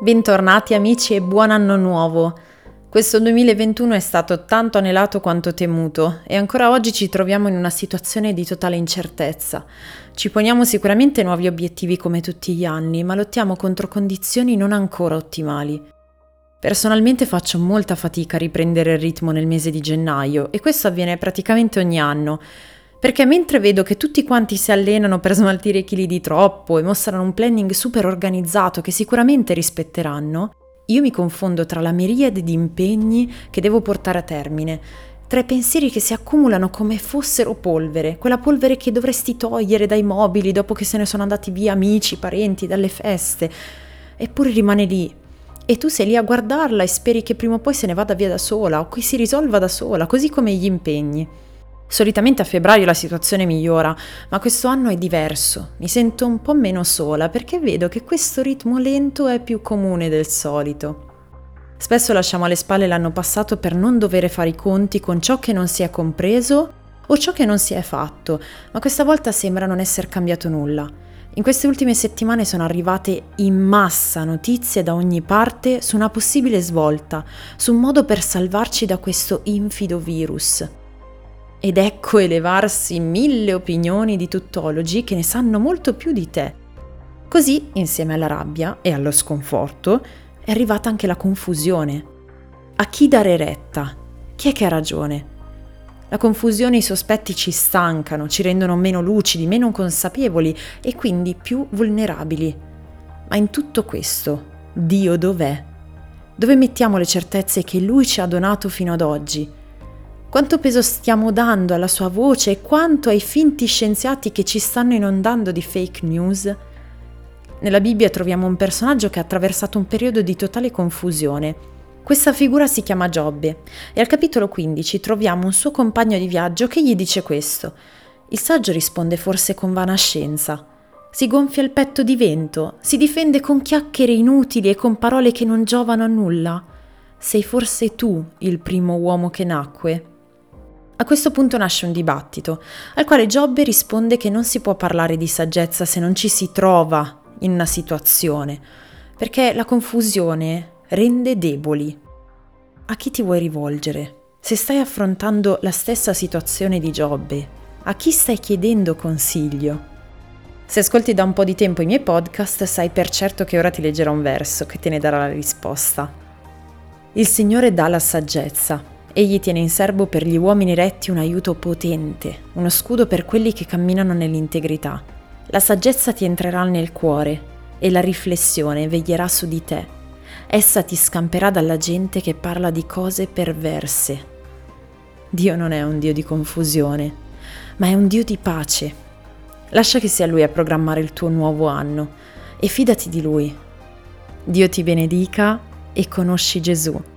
Bentornati amici e buon anno nuovo. Questo 2021 è stato tanto anelato quanto temuto e ancora oggi ci troviamo in una situazione di totale incertezza. Ci poniamo sicuramente nuovi obiettivi come tutti gli anni, ma lottiamo contro condizioni non ancora ottimali. Personalmente faccio molta fatica a riprendere il ritmo nel mese di gennaio e questo avviene praticamente ogni anno. Perché mentre vedo che tutti quanti si allenano per smaltire i chili di troppo e mostrano un planning super organizzato che sicuramente rispetteranno, io mi confondo tra la miriade di impegni che devo portare a termine, tra i pensieri che si accumulano come fossero polvere, quella polvere che dovresti togliere dai mobili dopo che se ne sono andati via amici, parenti, dalle feste, eppure rimane lì. E tu sei lì a guardarla e speri che prima o poi se ne vada via da sola o che si risolva da sola, così come gli impegni. Solitamente a febbraio la situazione migliora, ma questo anno è diverso. Mi sento un po' meno sola perché vedo che questo ritmo lento è più comune del solito. Spesso lasciamo alle spalle l'anno passato per non dover fare i conti con ciò che non si è compreso o ciò che non si è fatto, ma questa volta sembra non essere cambiato nulla. In queste ultime settimane sono arrivate in massa notizie da ogni parte su una possibile svolta, su un modo per salvarci da questo infido virus. Ed ecco elevarsi mille opinioni di tuttologi che ne sanno molto più di te. Così, insieme alla rabbia e allo sconforto, è arrivata anche la confusione. A chi dare retta? Chi è che ha ragione? La confusione e i sospetti ci stancano, ci rendono meno lucidi, meno consapevoli e quindi più vulnerabili. Ma in tutto questo, Dio dov'è? Dove mettiamo le certezze che Lui ci ha donato fino ad oggi? Quanto peso stiamo dando alla sua voce e quanto ai finti scienziati che ci stanno inondando di fake news? Nella Bibbia troviamo un personaggio che ha attraversato un periodo di totale confusione. Questa figura si chiama Giobbe e al capitolo 15 troviamo un suo compagno di viaggio che gli dice questo. Il saggio risponde forse con vana scienza. Si gonfia il petto di vento, si difende con chiacchiere inutili e con parole che non giovano a nulla. Sei forse tu il primo uomo che nacque? A questo punto nasce un dibattito, al quale Giobbe risponde che non si può parlare di saggezza se non ci si trova in una situazione, perché la confusione rende deboli. A chi ti vuoi rivolgere? Se stai affrontando la stessa situazione di Giobbe, a chi stai chiedendo consiglio? Se ascolti da un po' di tempo i miei podcast, sai per certo che ora ti leggerò un verso che te ne darà la risposta. Il Signore dà la saggezza, Egli tiene in serbo per gli uomini retti un aiuto potente, uno scudo per quelli che camminano nell'integrità. La saggezza ti entrerà nel cuore e la riflessione veglierà su di te. Essa ti scamperà dalla gente che parla di cose perverse. Dio non è un Dio di confusione, ma è un Dio di pace. Lascia che sia Lui a programmare il tuo nuovo anno e fidati di Lui. Dio ti benedica e conosci Gesù